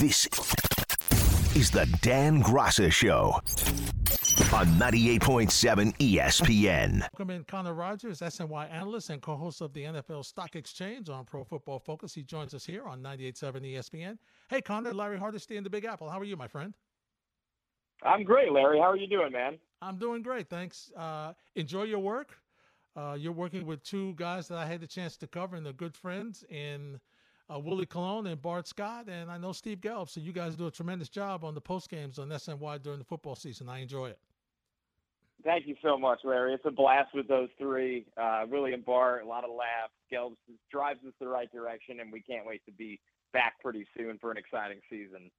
This is the Dan Graca Show on 98.7 ESPN. Welcome in Connor Rogers, SNY analyst and co-host of the NFL Stock Exchange on Pro Football Focus. He joins us here on 98.7 ESPN. Hey, Connor, Larry Hardesty in the Big Apple. How are you, my friend? I'm great, Larry. How are you doing, man? I'm doing great, thanks. Uh, enjoy your work. Uh, you're working with two guys that I had the chance to cover, and they're good friends in uh, Willie Colon and Bart Scott, and I know Steve Gelb. So you guys do a tremendous job on the post games on SNY during the football season. I enjoy it. Thank you so much, Larry. It's a blast with those three. Uh, Willie and Bart, a lot of laughs. Gelb drives us the right direction, and we can't wait to be back pretty soon for an exciting season.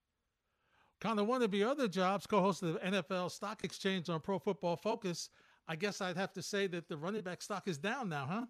Kind of one of your other jobs, co-host of the NFL Stock Exchange on Pro Football Focus. I guess I'd have to say that the running back stock is down now, huh?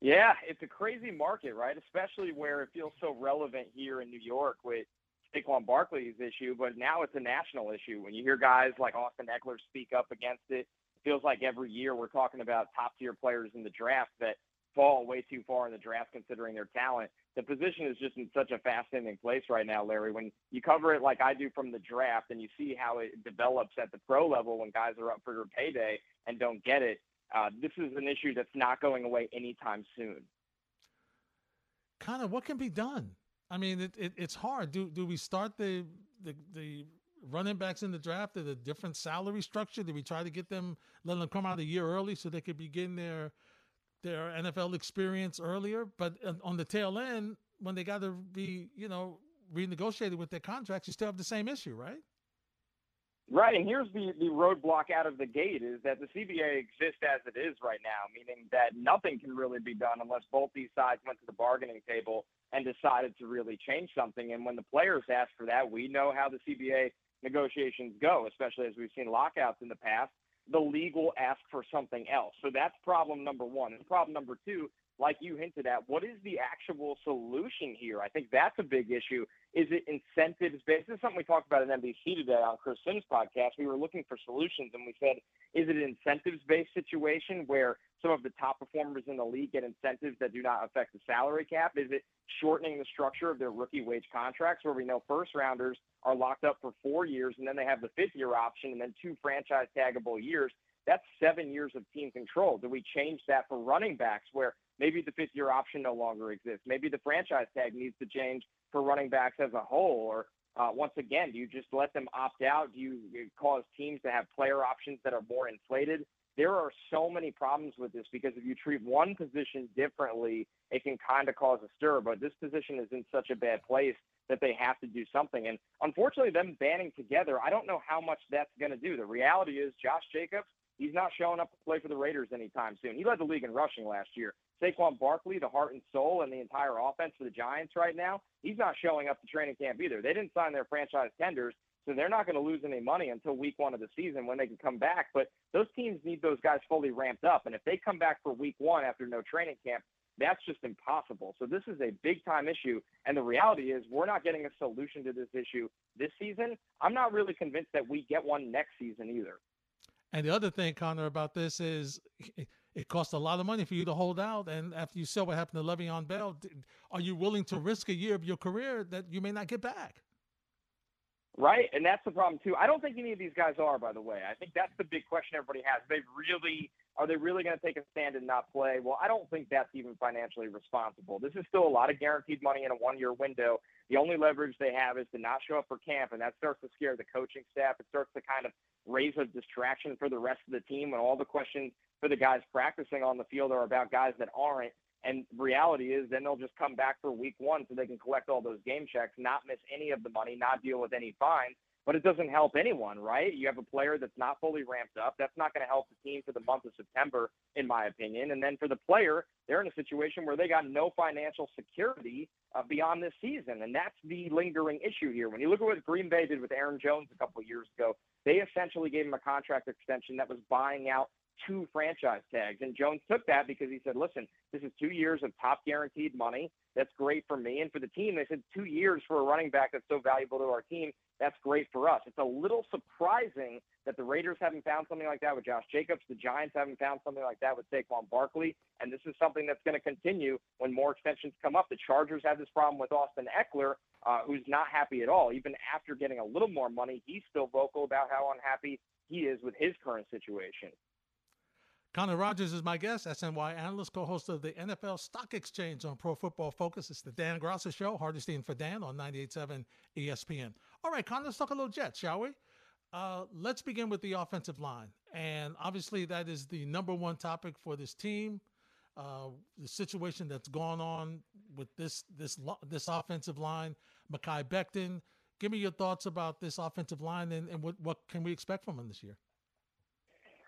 Yeah, it's a crazy market, right? Especially where it feels so relevant here in New York with Saquon Barkley's issue, but now it's a national issue. When you hear guys like Austin Ekeler speak up against it, it feels like every year we're talking about top tier players in the draft that fall way too far in the draft considering their talent. The position is just in such a fascinating place right now, Larry. When you cover it like I do from the draft and you see how it develops at the pro level when guys are up for their payday and don't get it, uh, this is an issue that's not going away anytime soon. Kind of what can be done? I mean, it, it, it's hard. Do do we start the, the the running backs in the draft at a different salary structure? Do we try to get them, let them come out a year early so they could begin their their NFL experience earlier? But on the tail end, when they got to be, you know, renegotiated with their contracts, you still have the same issue, right? Right, and here's the, the roadblock out of the gate is that the CBA exists as it is right now, meaning that nothing can really be done unless both these sides went to the bargaining table and decided to really change something. And when the players ask for that, we know how the CBA negotiations go, especially as we've seen lockouts in the past. The league will ask for something else. So that's problem number one. And problem number two like you hinted at, what is the actual solution here? I think that's a big issue. Is it incentives based? This is something we talked about in NBC today on Chris Simms' podcast. We were looking for solutions and we said, is it an incentives based situation where some of the top performers in the league get incentives that do not affect the salary cap? Is it shortening the structure of their rookie wage contracts where we know first rounders are locked up for four years and then they have the fifth year option and then two franchise taggable years? That's seven years of team control. Do we change that for running backs where Maybe the fifth year option no longer exists. Maybe the franchise tag needs to change for running backs as a whole. Or uh, once again, do you just let them opt out? Do you cause teams to have player options that are more inflated? There are so many problems with this because if you treat one position differently, it can kind of cause a stir. But this position is in such a bad place that they have to do something. And unfortunately, them banding together, I don't know how much that's going to do. The reality is, Josh Jacobs, he's not showing up to play for the Raiders anytime soon. He led the league in rushing last year. Saquon Barkley, the heart and soul and the entire offense for the Giants right now, he's not showing up to training camp either. They didn't sign their franchise tenders, so they're not going to lose any money until week one of the season when they can come back. But those teams need those guys fully ramped up. And if they come back for week one after no training camp, that's just impossible. So this is a big time issue. And the reality is we're not getting a solution to this issue this season. I'm not really convinced that we get one next season either. And the other thing, Connor, about this is eh, it costs a lot of money for you to hold out. And after you saw what happened to Le'Veon Bell, are you willing to risk a year of your career that you may not get back? Right, and that's the problem too. I don't think any of these guys are, by the way. I think that's the big question everybody has. They really are they really going to take a stand and not play? Well, I don't think that's even financially responsible. This is still a lot of guaranteed money in a one-year window. The only leverage they have is to not show up for camp, and that starts to scare the coaching staff. It starts to kind of raise a distraction for the rest of the team when all the questions for the guys practicing on the field are about guys that aren't. And reality is, then they'll just come back for week one so they can collect all those game checks, not miss any of the money, not deal with any fines. But it doesn't help anyone, right? You have a player that's not fully ramped up. That's not going to help the team for the month of September, in my opinion. And then for the player, they're in a situation where they got no financial security uh, beyond this season. And that's the lingering issue here. When you look at what Green Bay did with Aaron Jones a couple of years ago, they essentially gave him a contract extension that was buying out two franchise tags. And Jones took that because he said, listen, this is two years of top guaranteed money. That's great for me. And for the team, they said two years for a running back that's so valuable to our team. That's great for us. It's a little surprising that the Raiders haven't found something like that with Josh Jacobs. The Giants haven't found something like that with Saquon Barkley. And this is something that's going to continue when more extensions come up. The Chargers have this problem with Austin Ekeler, uh, who's not happy at all. Even after getting a little more money, he's still vocal about how unhappy he is with his current situation. Connor Rogers is my guest, SNY analyst, co-host of the NFL Stock Exchange on Pro Football Focus. It's the Dan Graca Show, Hardesty for Dan on 98.7 ESPN. All right, Connor, let's talk a little Jets, shall we? Uh, let's begin with the offensive line. And obviously, that is the number one topic for this team. Uh, the situation that's gone on with this this this offensive line, Mekhi Becton. Give me your thoughts about this offensive line and, and what, what can we expect from him this year?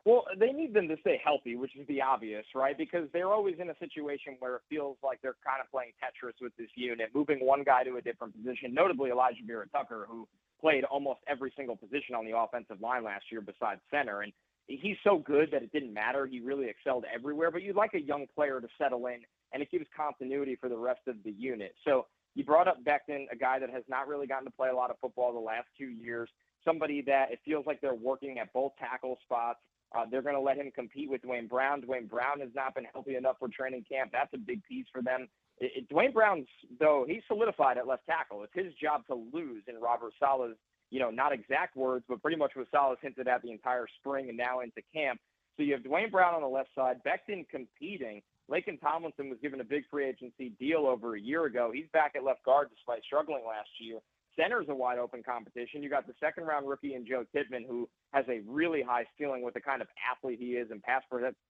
Well, they need them to stay healthy, which is the obvious, right? Because they're always in a situation where it feels like they're kind of playing Tetris with this unit, moving one guy to a different position, notably Alijah Vera-Tucker, who played almost every single position on the offensive line last year besides center. And he's so good that it didn't matter. He really excelled everywhere, but you'd like a young player to settle in, and it gives continuity for the rest of the unit. So you brought up Becton, a guy that has not really gotten to play a lot of football the last two years, somebody that it feels like they're working at both tackle spots. Uh, they're going to let him compete with Duane Brown. Duane Brown has not been healthy enough for training camp. That's a big piece for them. It, it, Duane Brown's, though, he's solidified at left tackle. It's his job to lose in Robert Saleh's, you know, not exact words, but pretty much what Saleh's hinted at the entire spring and now into camp. So you have Duane Brown on the left side, Becton competing. Laken Tomlinson was given a big free agency deal over a year ago. He's back at left guard despite struggling last year. Center's a wide open competition. You got the second round rookie in Joe Tippmann, who has a really high ceiling with the kind of athlete he is and pass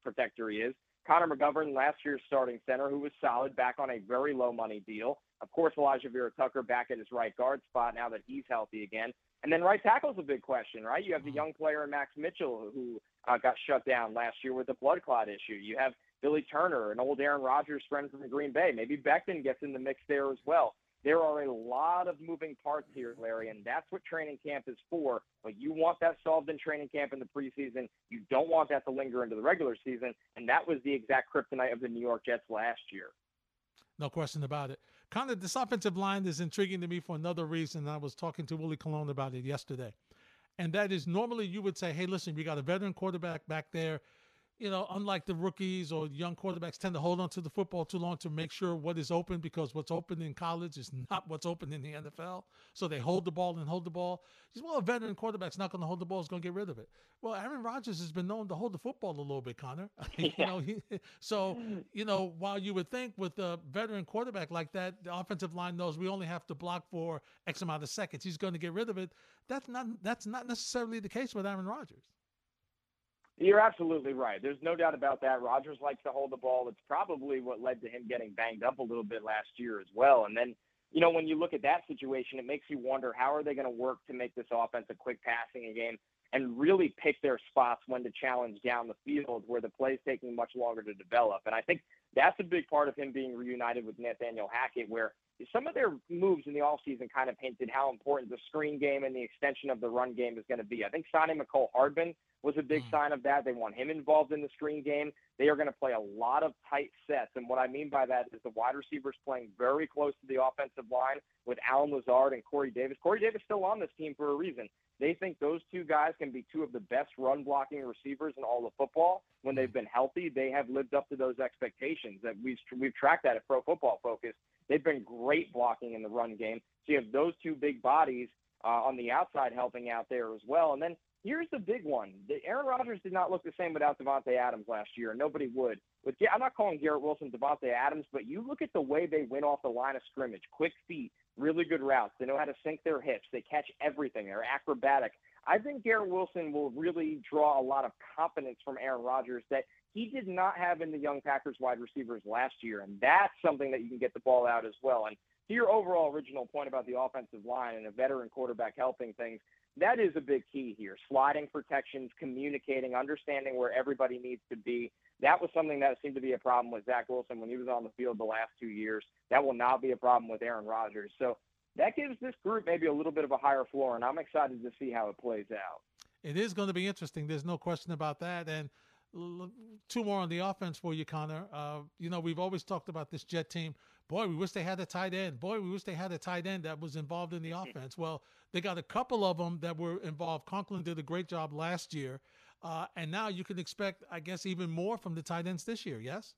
protector he is. Connor McGovern, last year's starting center, who was solid, back on a very low money deal. Of course, Alijah Vera-Tucker back at his right guard spot now that he's healthy again. And then right tackle's a big question, right? You have the mm-hmm. young player Max Mitchell who uh, got shut down last year with a blood clot issue. You have Billy Turner, an old Aaron Rodgers friend from Green Bay. Maybe Becton gets in the mix there as well there are a lot of moving parts here, Larry, and that's what training camp is for. But you want that solved in training camp in the preseason. You don't want that to linger into the regular season, and that was the exact kryptonite of the New York Jets last year. No question about it. Kind of this offensive line is intriguing to me for another reason. I was talking to Willie Colon about it yesterday. And that is normally you would say, hey, listen, we got a veteran quarterback back there you know, unlike the rookies or young quarterbacks tend to hold on to the football too long to make sure what is open because what's open in college is not what's open in the NFL. So they hold the ball and hold the ball. Well, a veteran quarterback's not going to hold the ball; is going to get rid of it. Well, Aaron Rodgers has been known to hold the football a little bit, Connor. you know, he, so you know, while you would think with a veteran quarterback like that, the offensive line knows we only have to block for X amount of seconds. He's going to get rid of it. That's not that's not necessarily the case with Aaron Rodgers. You're absolutely right. There's no doubt about that. Rodgers likes to hold the ball. It's probably what led to him getting banged up a little bit last year as well. And then, you know, when you look at that situation, it makes you wonder how are they going to work to make this offense a quick passing game and really pick their spots when to challenge down the field where the play's taking much longer to develop. And I think that's a big part of him being reunited with Nathaniel Hackett, where some of their moves in the offseason kind of hinted how important the screen game and the extension of the run game is going to be. I think signing Mecole Hardman was a big mm. sign of that. They want him involved in the screen game. They are going to play a lot of tight sets. And what I mean by that is the wide receivers playing very close to the offensive line with Allen Lazard and Corey Davis. Corey Davis still on this team for a reason. They think those two guys can be two of the best run blocking receivers in all of football. When they've been healthy, they have lived up to those expectations. That we've we've tracked that at Pro Football Focus. They've been great blocking in the run game. So you have those two big bodies uh, on the outside helping out there as well. And then here's the big one: the Aaron Rodgers did not look the same without Davante Adams last year. Nobody would. With yeah, I'm not calling Garrett Wilson Davante Adams, but you look at the way they went off the line of scrimmage: quick feet, really good routes. They know how to sink their hips. They catch everything. They're acrobatic. I think Garrett Wilson will really draw a lot of confidence from Aaron Rodgers that he did not have in the young Packers wide receivers last year, and that's something that you can get the ball out as well. And to your overall original point about the offensive line and a veteran quarterback helping things, that is a big key here. Sliding protections, communicating, understanding where everybody needs to be. That was something that seemed to be a problem with Zach Wilson when he was on the field the last two years. That will not be a problem with Aaron Rodgers. So that gives this group maybe a little bit of a higher floor, and I'm excited to see how it plays out. It is going to be interesting. There's no question about that. And two more on the offense for you, Connor. Uh, you know, we've always talked about this Jet team. Boy, we wish they had a tight end. Boy, we wish they had a tight end that was involved in the offense. Well, they got a couple of them that were involved. Conklin did a great job last year. Uh, and now you can expect, I guess, even more from the tight ends this year, yes?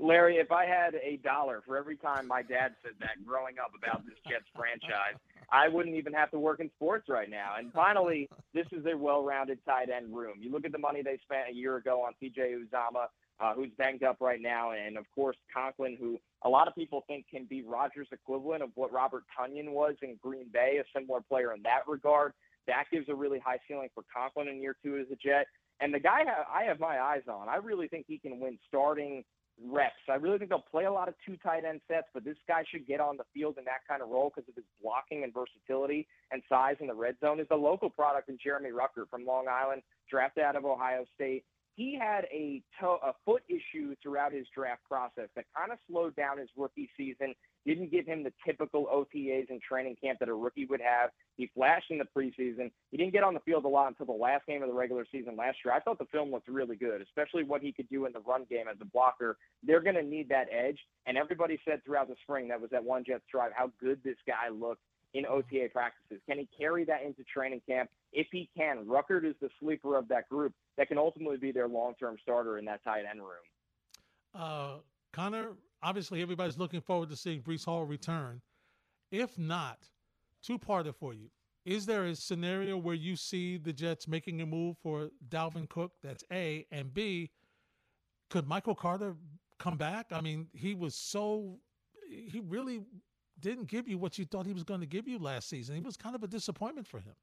Larry, if I had a dollar for every time my dad said that growing up about this Jets franchise, I wouldn't even have to work in sports right now. And finally, this is a well-rounded tight end room. You look at the money they spent a year ago on CJ Uzomah, uh, who's banged up right now, and of course Conklin, who a lot of people think can be Rodgers' equivalent of what Robert Tonyan was in Green Bay, a similar player in that regard. That gives a really high ceiling for Conklin in year two as a Jet. And the guy I have my eyes on, I really think he can win starting reps. I really think they'll play a lot of two tight end sets, but this guy should get on the field in that kind of role because of his blocking and versatility and size in the red zone. Is the local product in Jeremy Ruckert from Long Island, drafted out of Ohio State. He had a, toe, a foot issue throughout his draft process that kind of slowed down his rookie season didn't give him the typical OTAs and training camp that a rookie would have. He flashed in the preseason. He didn't get on the field a lot until the last game of the regular season last year. I thought the film looked really good, especially what he could do in the run game as a blocker. They're going to need that edge. And everybody said throughout the spring that was that one Jets drive how good this guy looked in OTA practices. Can he carry that into training camp? If he can, Ruckert is the sleeper of that group that can ultimately be their long-term starter in that tight end room. Uh, Connor, obviously everybody's looking forward to seeing Breece Hall return. If not, two-parter for you. Is there a scenario where you see the Jets making a move for Dalvin Cook? That's A. And B, could Michael Carter come back? I mean, he was so, he really didn't give you what you thought he was going to give you last season. He was kind of a disappointment for him.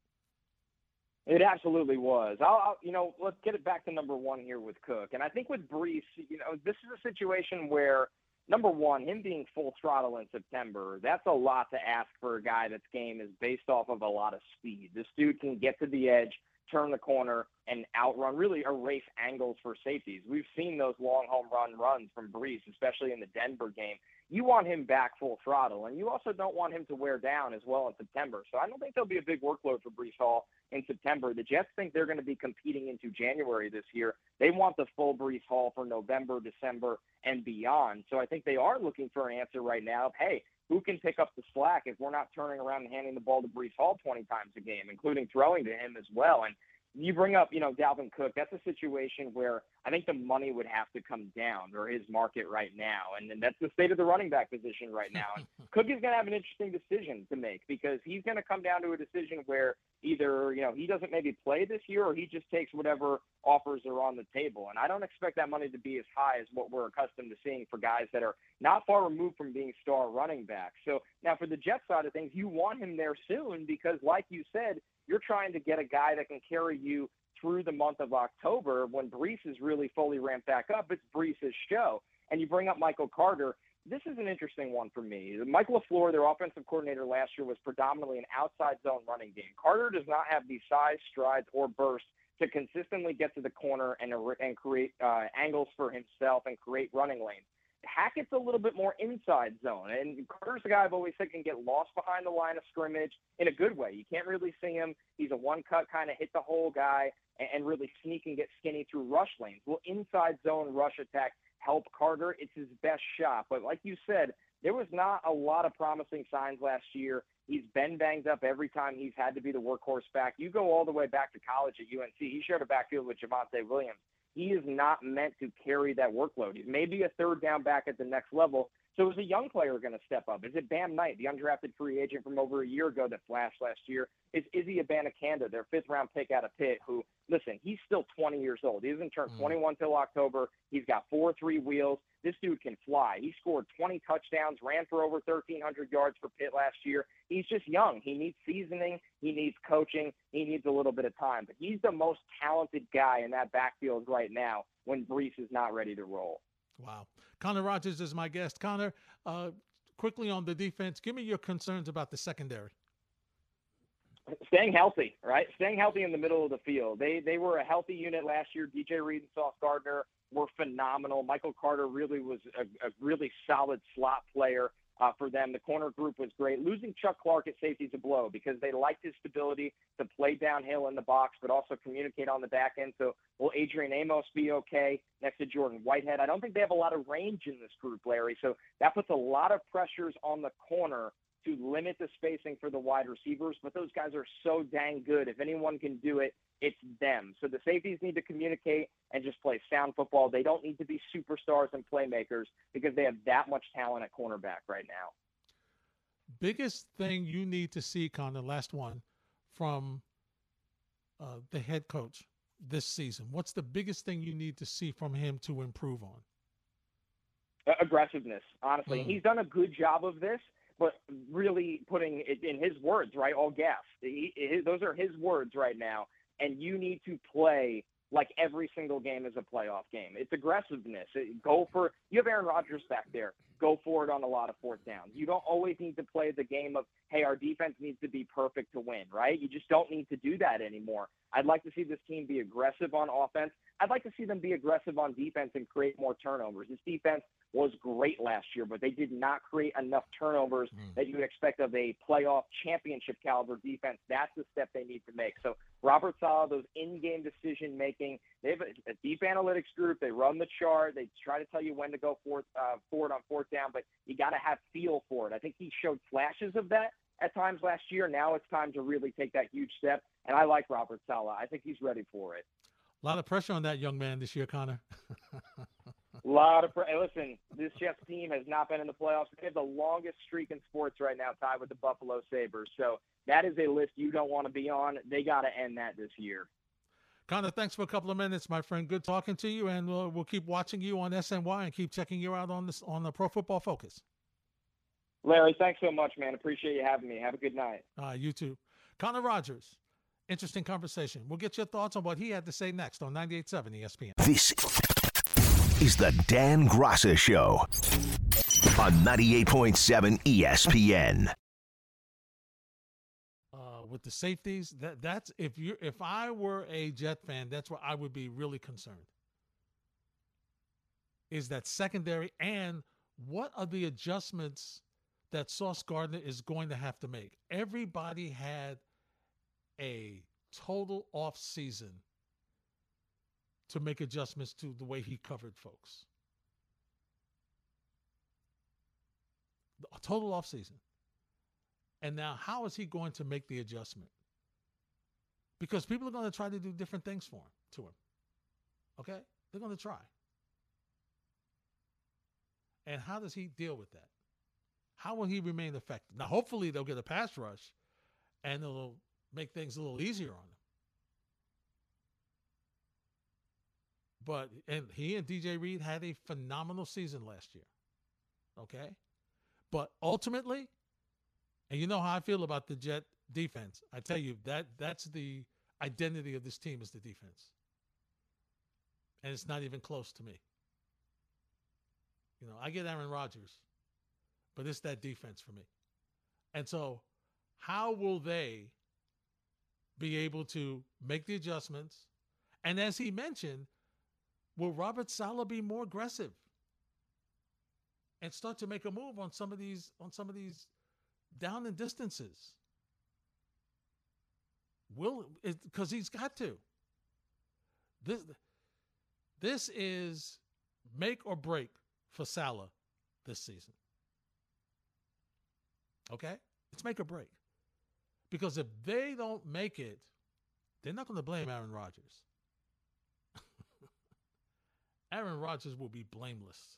It absolutely was. I'll, I'll, you know, let's get it back to number one here with Cook. And I think with Breece, you know, this is a situation where number one, him being full throttle in September, that's a lot to ask for a guy that's game is based off of a lot of speed. This dude can get to the edge, turn the corner, and outrun, really erase angles for safeties. We've seen those long home run runs from Breece, especially in the Denver game. You want him back full throttle, and you also don't want him to wear down as well in September. So I don't think there'll be a big workload for Breece Hall in September. The Jets think they're going to be competing into January this year. They want the full Breece Hall for November, December, and beyond. So I think they are looking for an answer right now of, hey, who can pick up the slack if we're not turning around and handing the ball to Breece Hall 20 times a game, including throwing to him as well? And you bring up, you know, Dalvin Cook. That's a situation where I think the money would have to come down or his market right now, and, and that's the state of the running back position right now. And Cook is going to have an interesting decision to make because he's going to come down to a decision where either you know he doesn't maybe play this year or he just takes whatever offers are on the table. And I don't expect that money to be as high as what we're accustomed to seeing for guys that are not far removed from being star running backs. So now for the Jet side of things, you want him there soon because, like you said, you're trying to get a guy that can carry you through the month of October when Breece is really fully ramped back up. It's Breece's show. And you bring up Michael Carter. This is an interesting one for me. Michael LaFleur, their offensive coordinator last year, was predominantly an outside zone running game. Carter does not have the size, strides, or burst to consistently get to the corner and, and create uh, angles for himself and create running lanes. Hackett's a little bit more inside zone, and Carter's a guy I've always said can get lost behind the line of scrimmage in a good way. You can't really see him. He's a one-cut kind of hit the hole guy and, and really sneak and get skinny through rush lanes. Will inside zone rush attack help Carter? It's his best shot, but like you said, there was not a lot of promising signs last year. He's been banged up every time he's had to be the workhorse back. You go all the way back to college at UNC. He shared a backfield with Javonte Williams he is not meant to carry that workload. He's maybe a third down back at the next level. So is a young player going to step up? Is it Bam Knight, the undrafted free agent from over a year ago that flashed last year? Is Izzy Abanikanda, their fifth round pick out of Pitt, who, listen, he's still 20 years old. He doesn't turn mm. 21 till October. He's got four three wheels. This dude can fly. He scored 20 touchdowns, ran for over 1,300 yards for Pitt last year. He's just young. He needs seasoning. He needs coaching. He needs a little bit of time. But he's the most talented guy in that backfield right now when Breece is not ready to roll. Wow. Connor Rogers is my guest. Connor, uh, quickly on the defense, give me your concerns about the secondary. Staying healthy, right? Staying healthy in the middle of the field. They they were a healthy unit last year. DJ Reed and Sauce Gardner were phenomenal. Michael Carter really was a, a really solid slot player. Uh, for them. The corner group was great. Losing Chuck Clark at safety is a blow because they liked his stability to play downhill in the box, but also communicate on the back end. So will Adrian Amos be okay next to Jordan Whitehead? I don't think they have a lot of range in this group, Larry. So that puts a lot of pressures on the corner to limit the spacing for the wide receivers, but those guys are so dang good. If anyone can do it, it's them. So the safeties need to communicate and just play sound football. They don't need to be superstars and playmakers because they have that much talent at cornerback right now. Biggest thing you need to see, Connor, last one from uh, the head coach this season. What's the biggest thing you need to see from him to improve on? Aggressiveness, honestly. Mm. He's done a good job of this, but really putting it in his words, right? All gas. He, his, those are his words right now and you need to play like every single game is a playoff game. It's aggressiveness. Go for you have Aaron Rodgers back there. Go for it on a lot of fourth downs. You don't always need to play the game of hey, our defense needs to be perfect to win, right? You just don't need to do that anymore. I'd like to see this team be aggressive on offense. I'd like to see them be aggressive on defense and create more turnovers. This defense was great last year, but they did not create enough turnovers mm. that you would expect of a playoff championship caliber defense. That's the step they need to make. So Robert Saleh, those in-game decision making, they have a, a, deep analytics group. They run the chart. They try to tell you when to go forth, uh, forward on fourth down, but you got to have feel for it. I think he showed flashes of that at times last year. Now it's time to really take that huge step. And I like Robert Saleh. I think he's ready for it. A lot of pressure on that young man this year, Connor. A lot of pressure. Listen, this Jets team has not been in the playoffs. They have the longest streak in sports right now, tied with the Buffalo Sabres. So that is a list you don't want to be on. They got to end that this year. Connor, thanks for a couple of minutes, my friend. Good talking to you, and we'll, we'll keep watching you on SNY and keep checking you out on this on the Pro Football Focus. Larry, thanks so much, man. Appreciate you having me. Have a good night. Uh, you too. Connor Rogers, interesting conversation. We'll get your thoughts on what he had to say next on 98.7 ESPN. This is the Dan Graca Show on 98.7 ESPN. Uh, with the safeties, that that's if you if I were a Jet fan, that's where I would be really concerned. Is that secondary and what are the adjustments that Sauce Gardner is going to have to make? Everybody had a total off season to make adjustments to the way he covered folks. A total offseason. And now, how is he going to make the adjustment? Because people are going to try to do different things for him, to him. Okay? They're going to try. And how does he deal with that? How will he remain effective? Now, hopefully, they'll get a pass rush and it'll make things a little easier on them. But and he and DJ Reed had a phenomenal season last year. Okay? But ultimately, and you know how I feel about the Jet defense. I tell you that that's the identity of this team is the defense. And it's not even close to me. You know, I get Aaron Rodgers, but it's that defense for me. And so, how will they be able to make the adjustments? And as he mentioned, Will Robert Saleh be more aggressive and start to make a move on some of these on some of these down and distances? Will because he's got to. This this is make or break for Saleh this season. Okay? It's make or break. Because if they don't make it, they're not going to blame Aaron Rodgers. Aaron Rodgers will be blameless.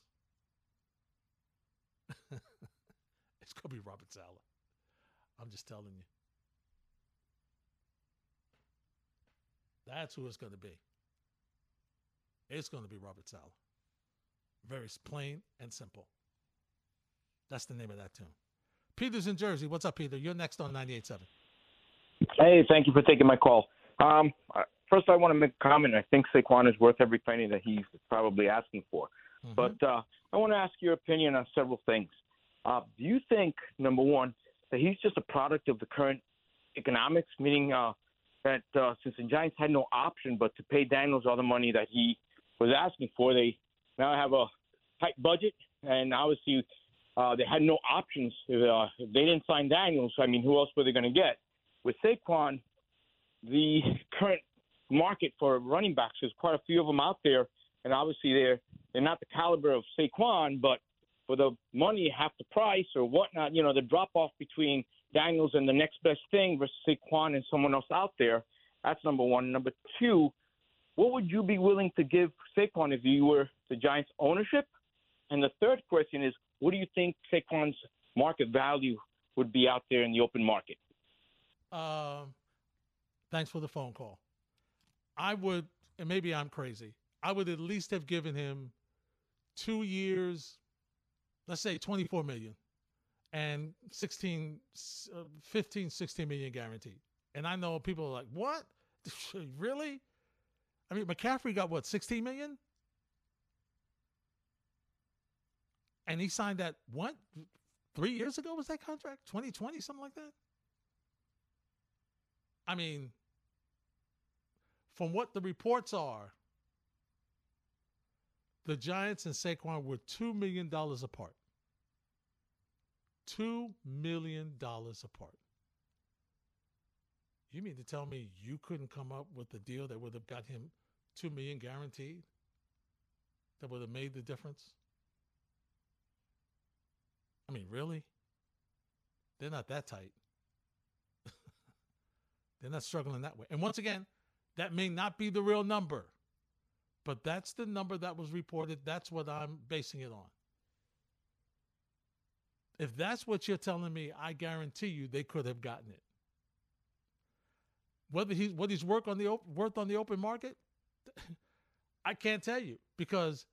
it's going to be Robert Saleh. I'm just telling you. That's who it's going to be. It's going to be Robert Saleh. Very plain and simple. That's the name of that tune. Peter's in Jersey. What's up, Peter? You're next on 98.7. Hey, thank you for taking my call. Um, first, I want to make a comment. I think Saquon is worth every penny that he's probably asking for. Mm-hmm. But uh, I want to ask your opinion on several things. Uh, do you think, number one, that he's just a product of the current economics, meaning uh, that uh, since the Giants had no option but to pay Daniels all the money that he was asking for, they now have a tight budget, and obviously Uh, they had no options. Uh, if they didn't sign Daniels, I mean, who else were they going to get? With Saquon, the current market for running backs, there's quite a few of them out there, and obviously they're they're not the caliber of Saquon, but for the money, half the price or whatnot, you know, the drop off between Daniels and the next best thing versus Saquon and someone else out there. That's number one. Number two, what would you be willing to give Saquon if you were the Giants' ownership? And the third question is, what do you think Saquon's market value would be out there in the open market? Um, thanks for the phone call. I would, and maybe I'm crazy. I would at least have given him two years, let's say 24 million and 16, uh, 15, 16 million guaranteed. And I know people are like, what? really? I mean, McCaffrey got what, 16 million? And he signed that what? Three years ago was that contract? 2020, something like that? I mean, from what the reports are, the Giants and Saquon were $2 million apart. $2 million apart. You mean to tell me you couldn't come up with a deal that would have got him 2 million guaranteed? That would have made the difference? I mean, really? They're not that tight. They're not struggling that way. And once again, that may not be the real number, but that's the number that was reported. That's what I'm basing it on. If that's what you're telling me, I guarantee you they could have gotten it. Whether he's what he's worth on the worth on the open market, I can't tell you because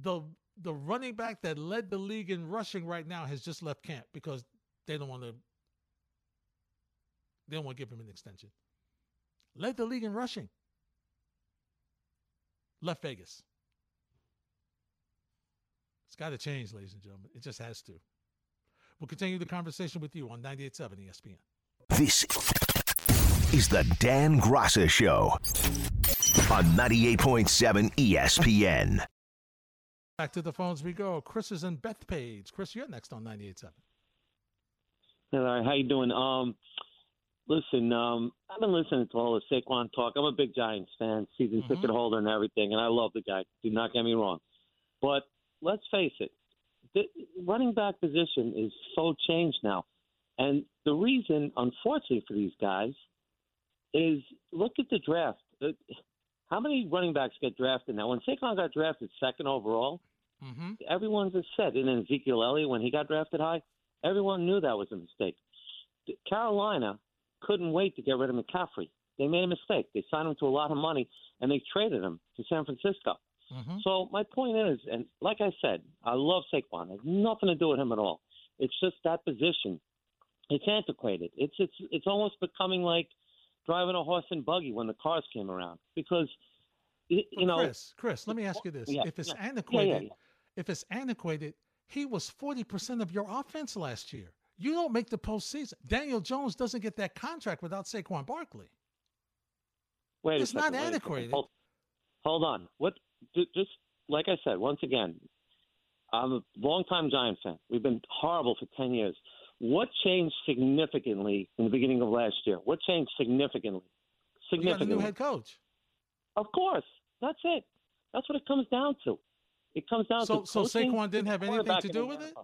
the the running back that led the league in rushing right now has just left camp because they don't want to they don't want to give him an extension. Led the league in rushing. Left Vegas. It's got to change, ladies and gentlemen. It just has to. We'll continue the conversation with you on 98.7 ESPN. This is the Dan Graca Show on 98.7 ESPN. Back to the phones we go. Chris is in Bethpage. Chris, you're next on 98.7. Hello, how you doing? Um, listen, um, I've been listening to all the Saquon talk. I'm a big Giants fan, season mm-hmm. ticket holder and everything, and I love the guy. Do not get me wrong. But let's face it, the running back position is so changed now. And the reason, unfortunately, for these guys is look at the draft. Uh, how many running backs get drafted now? When Saquon got drafted second overall, mm-hmm. everyone just said, and then Ezekiel Elliott, when he got drafted high, everyone knew that was a mistake. Carolina couldn't wait to get rid of McCaffrey. They made a mistake. They signed him to a lot of money, and they traded him to San Francisco. Mm-hmm. So my point is, and like I said, I love Saquon. It has nothing to do with him at all. It's just that position. It's antiquated. It's it's it's almost becoming like driving a horse and buggy when the cars came around because you know. Chris, Chris, let me ask you this: yeah, if it's yeah, antiquated, yeah, if it's antiquated, he was forty percent of your offense last year. You don't make the postseason. Daniel Jones doesn't get that contract without Saquon Barkley. Wait, it's not antiquated. Hold, hold, on. What? Just like I said, once again, I'm a longtime Giant fan. We've been horrible for ten years. What changed significantly in the beginning of last year? What changed significantly? Significantly. new head coach. Of course. That's it. That's what it comes down to. It comes down so, to so Saquon didn't have anything to do with it.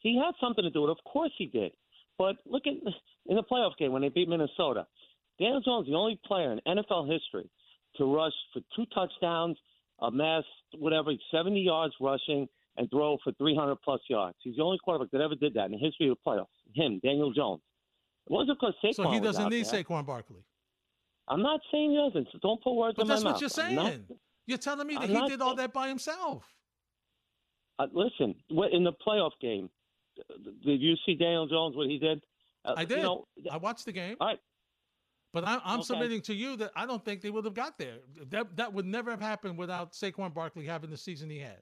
He had something to do with it. Of course he did. But look at in the playoff game when they beat Minnesota. Daniel Jones, the only player in NFL history to rush for two touchdowns, amass whatever, 70 yards rushing, and throw for 300 plus yards. He's the only quarterback that ever did that in the history of the playoffs. Him, Daniel Jones. It wasn't because Saquon. So he doesn't need there. Saquon Barkley. I'm not saying he doesn't. So don't put words but in my mouth. But that's what you're saying. Not, you're telling me that I'm he did all that by himself. Uh, listen, in the playoff game, did you see Daniel Jones what he did? Uh, I did. You know, I watched the game. All right. But I, am okay. submitting to you that I don't think they would have got there. That that would never have happened without Saquon Barkley having the season he had.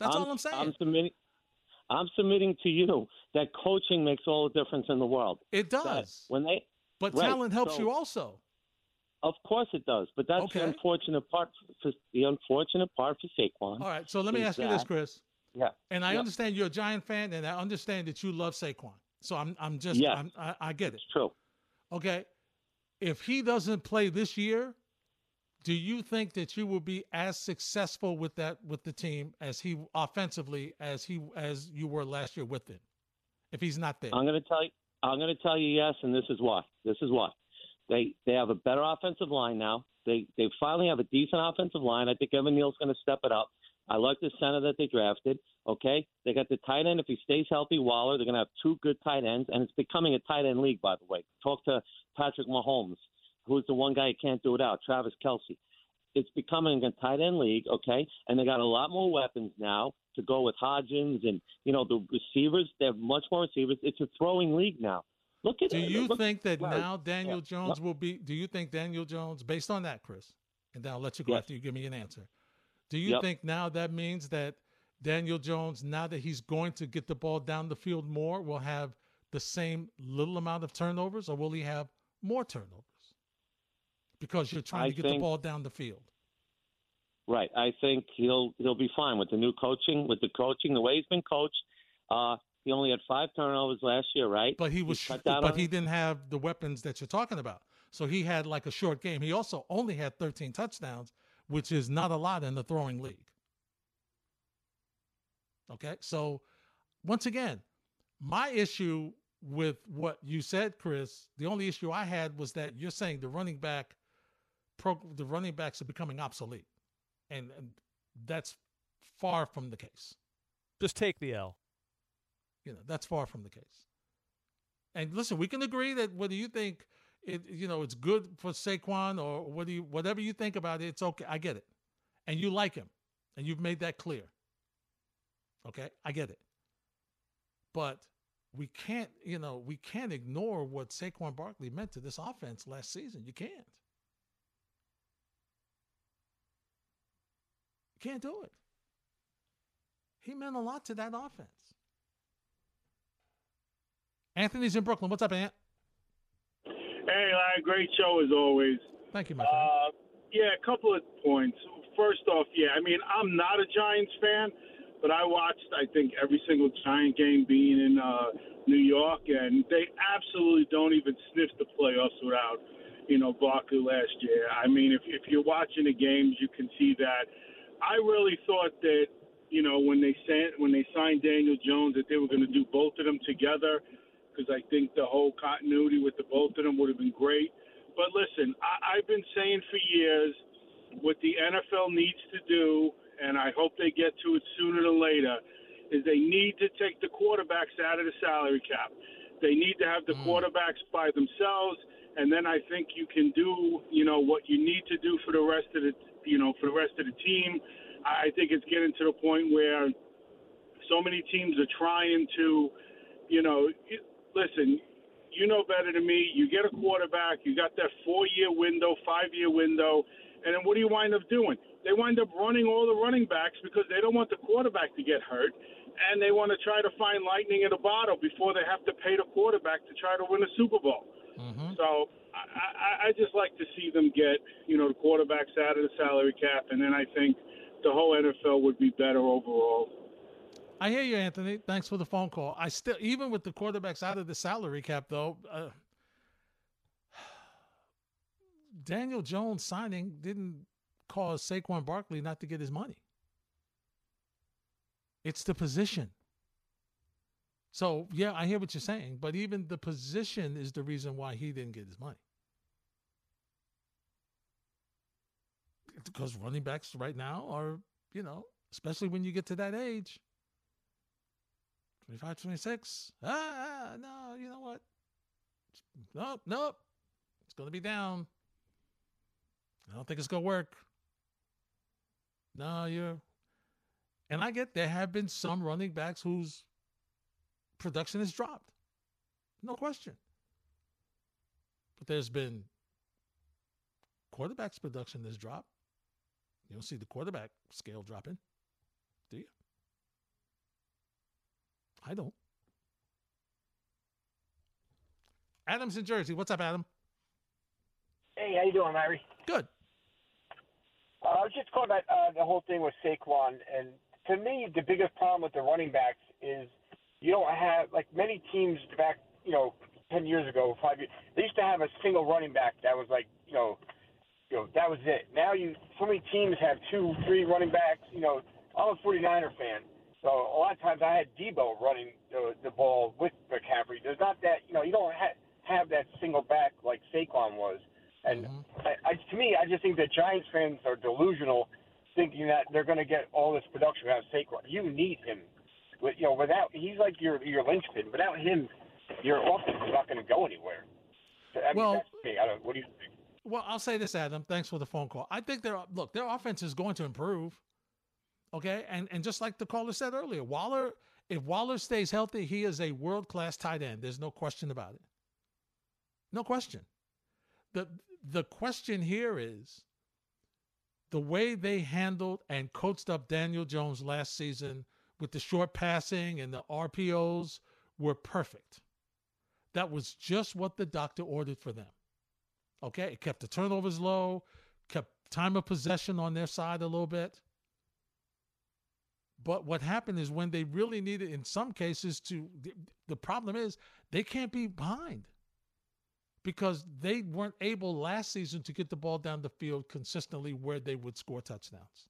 That's I'm, all I'm saying. I'm submitting. I'm submitting to you that coaching makes all the difference in the world. It does. That when they, but right, talent helps so, you also. Of course it does, but that's okay. the unfortunate part. For, the unfortunate part for Saquon. All right, so let me ask you this, Chris. Yeah. And I Yeah. understand you're a Giant fan, and I understand that you love Saquon. So I'm I'm just Yes. I'm, I, I get it. It's true. Okay. If he doesn't play this year, do you think that you will be as successful with that with the team as he offensively as he as you were last year with him? If he's not there. I'm going to tell you. I'm going to tell you yes, and this is why. This is why. They they have a better offensive line now. They they finally have a decent offensive line. I think Evan Neal's going to step it up. I like the center that they drafted. Okay, they got the tight end. If he stays healthy, Waller, they're going to have two good tight ends, and it's becoming a tight end league. By the way, talk to Patrick Mahomes, who's the one guy who can't do it out. Travis Kelce. It's becoming a tight end league. Okay, and they got a lot more weapons now to go with Hodgins and you know the receivers. They have much more receivers. It's a throwing league now. Look at it. Do it. you Look- think that now Daniel yeah, Jones will be? Do you think Daniel Jones, based on that, Chris, and then I'll let you go Yes. after you give me an answer. Do you Yep. think now that means that Daniel Jones, now that he's going to get the ball down the field more, will have the same little amount of turnovers, or will he have more turnovers? Because you're trying I to get the ball down the field. Right. I think he'll he'll be fine with the new coaching, with the coaching, the way he's been coached. Uh, he only had five turnovers last year, right? But he was, down but he didn't have the weapons that you're talking about. So he had like a short game. He also only had 13 touchdowns, which is not a lot in the throwing league. Okay, so once again, my issue with what you said, Chris, the only issue I had was that you're saying the running back, pro, the running backs are becoming obsolete, and, and that's far from the case. Just take the L. You know, that's far from the case. And listen, we can agree that whether you think it, you know, it's good for Saquon or whether you, whatever you think about it, it's okay. I get it, and you like him, and you've made that clear. Okay, I get it, but we can't, you know, we can't ignore what Saquon Barkley meant to this offense last season. You can't. You can't do it. He meant a lot to that offense. Anthony's in Brooklyn. What's up, Ant? Hey, Larry, great show as always. Thank you, my friend. Uh, yeah, a couple of points. First off, yeah, I mean, I'm not a Giants fan, but I watched, I think, every single Giant game being in uh, New York, and they absolutely don't even sniff the playoffs without, you know, Barkley last year. I mean, if, if you're watching the games, you can see that. I really thought that, you know, when they sent, when they signed Daniel Jones, that they were going to do both of them together because I think the whole continuity with the both of them would have been great. But listen, I, I've been saying for years what the NFL needs to do, and I hope they get to it sooner than later, is they need to take the quarterbacks out of the salary cap. They need to have the mm. quarterbacks by themselves, and then I think you can do, you know, what you need to do for the rest of the, you know, for the rest of the team. I think it's getting to the point where so many teams are trying to, you know, listen, you know better than me. You get a quarterback, you got that four year window, five year window, and then what do you wind up doing? They wind up running all the running backs because they don't want the quarterback to get hurt, and they want to try to find lightning in a bottle before they have to pay the quarterback to try to win a Super Bowl. Mm-hmm. So I, I, I just like to see them get, you know, the quarterbacks out of the salary cap, and then I think the whole NFL would be better overall. I hear you, Anthony. Thanks for the phone call. I still, even with the quarterbacks out of the salary cap, though, uh, Daniel Jones signing didn't cause Saquon Barkley not to get his money. It's the position. So yeah, I hear what you're saying, but even the position is the reason why he didn't get his money. Because running backs right now are, you know, especially when you get to that age, 25, 26. Ah, ah, no, you know what? Nope, nope. It's going to be down. I don't think it's going to work. No, you're. And I get there have been some running backs whose production has dropped. No question. But there's been quarterbacks' production has dropped. You don't see the quarterback scale dropping, do you? I don't. Adam's in Jersey. What's up, Adam? Hey, how you doing, Larry? Good. Uh, I was just calling about uh, the whole thing with Saquon, and to me, the biggest problem with the running backs is you don't have like many teams back, you know, ten years ago, five years. They used to have a single running back that was like, you know, you know, that was it. Now you, so many teams have two, three running backs. You know, I'm a 49er fan, so a lot of times I had Deebo running the, the ball with McCaffrey. There's not that, you know, you don't ha- have that single back like Saquon was. And Mm-hmm. I, I, to me, I just think that Giants fans are delusional, thinking that they're going to get all this production out of Saquon. You need him. With, you know, without he's like your your linchpin. Without him, your offense is not going to go anywhere. I mean, Well- that's me. I don't. What do you think? Well, I'll say this, Adam. Thanks for the phone call. I think their look, their offense is going to improve. Okay, and and just like the caller said earlier, Waller, if Waller stays healthy, he is a world class tight end. There's no question about it. No question. the The question here is the way they handled and coached up Daniel Jones last season with the short passing and the RPOs were perfect. That was just what the doctor ordered for them. Okay, it kept the turnovers low, kept time of possession on their side a little bit. But what happened is when they really needed, in some cases, to the, problem is they can't be behind because they weren't able last season to get the ball down the field consistently where they would score touchdowns.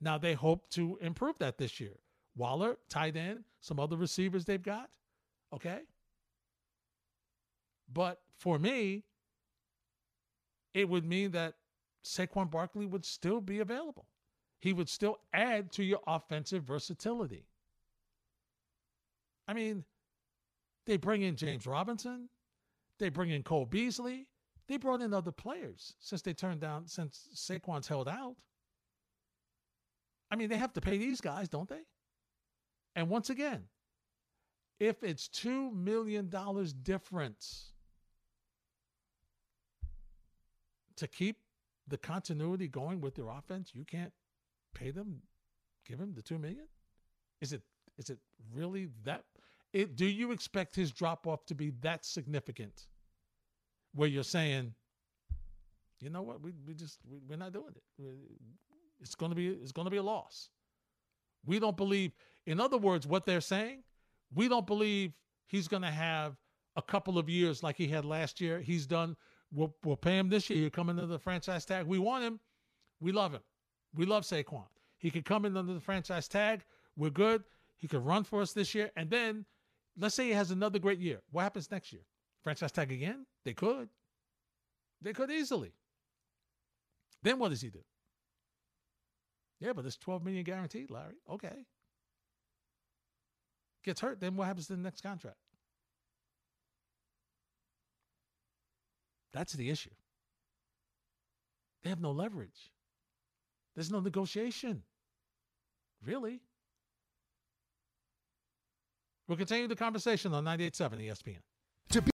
Now they hope to improve that this year. Waller, tight end, some other receivers they've got. Okay. But for me, it would mean that Saquon Barkley would still be available. He would still add to your offensive versatility. I mean, they bring in James Robinson, they bring in Cole Beasley, they brought in other players since they turned down, since Saquon's held out. I mean, they have to pay these guys, don't they? And once again, if it's $2 million difference to keep the continuity going with their offense, you can't pay them, give him the two million? Is it is it really that? It, do you expect his drop off to be that significant? Where you're saying, you know what, we we just we, we're not doing it. It's going to be it's going to be a loss. We don't believe. In other words, what they're saying, we don't believe he's going to have a couple of years like he had last year. He's done. We'll, we'll pay him this year. He'll come into the franchise tag. We want him. We love him. We love Saquon. He could come in under the franchise tag. We're good. He could run for us this year. And then let's say he has another great year. What happens next year? Franchise tag again? They could. They could easily. Then what does he do? Yeah, but it's 12 million guaranteed, Larry. Okay. Gets hurt, then what happens to the next contract? That's the issue. They have no leverage. There's no negotiation. Really? We'll continue the conversation on 98.7 ESPN.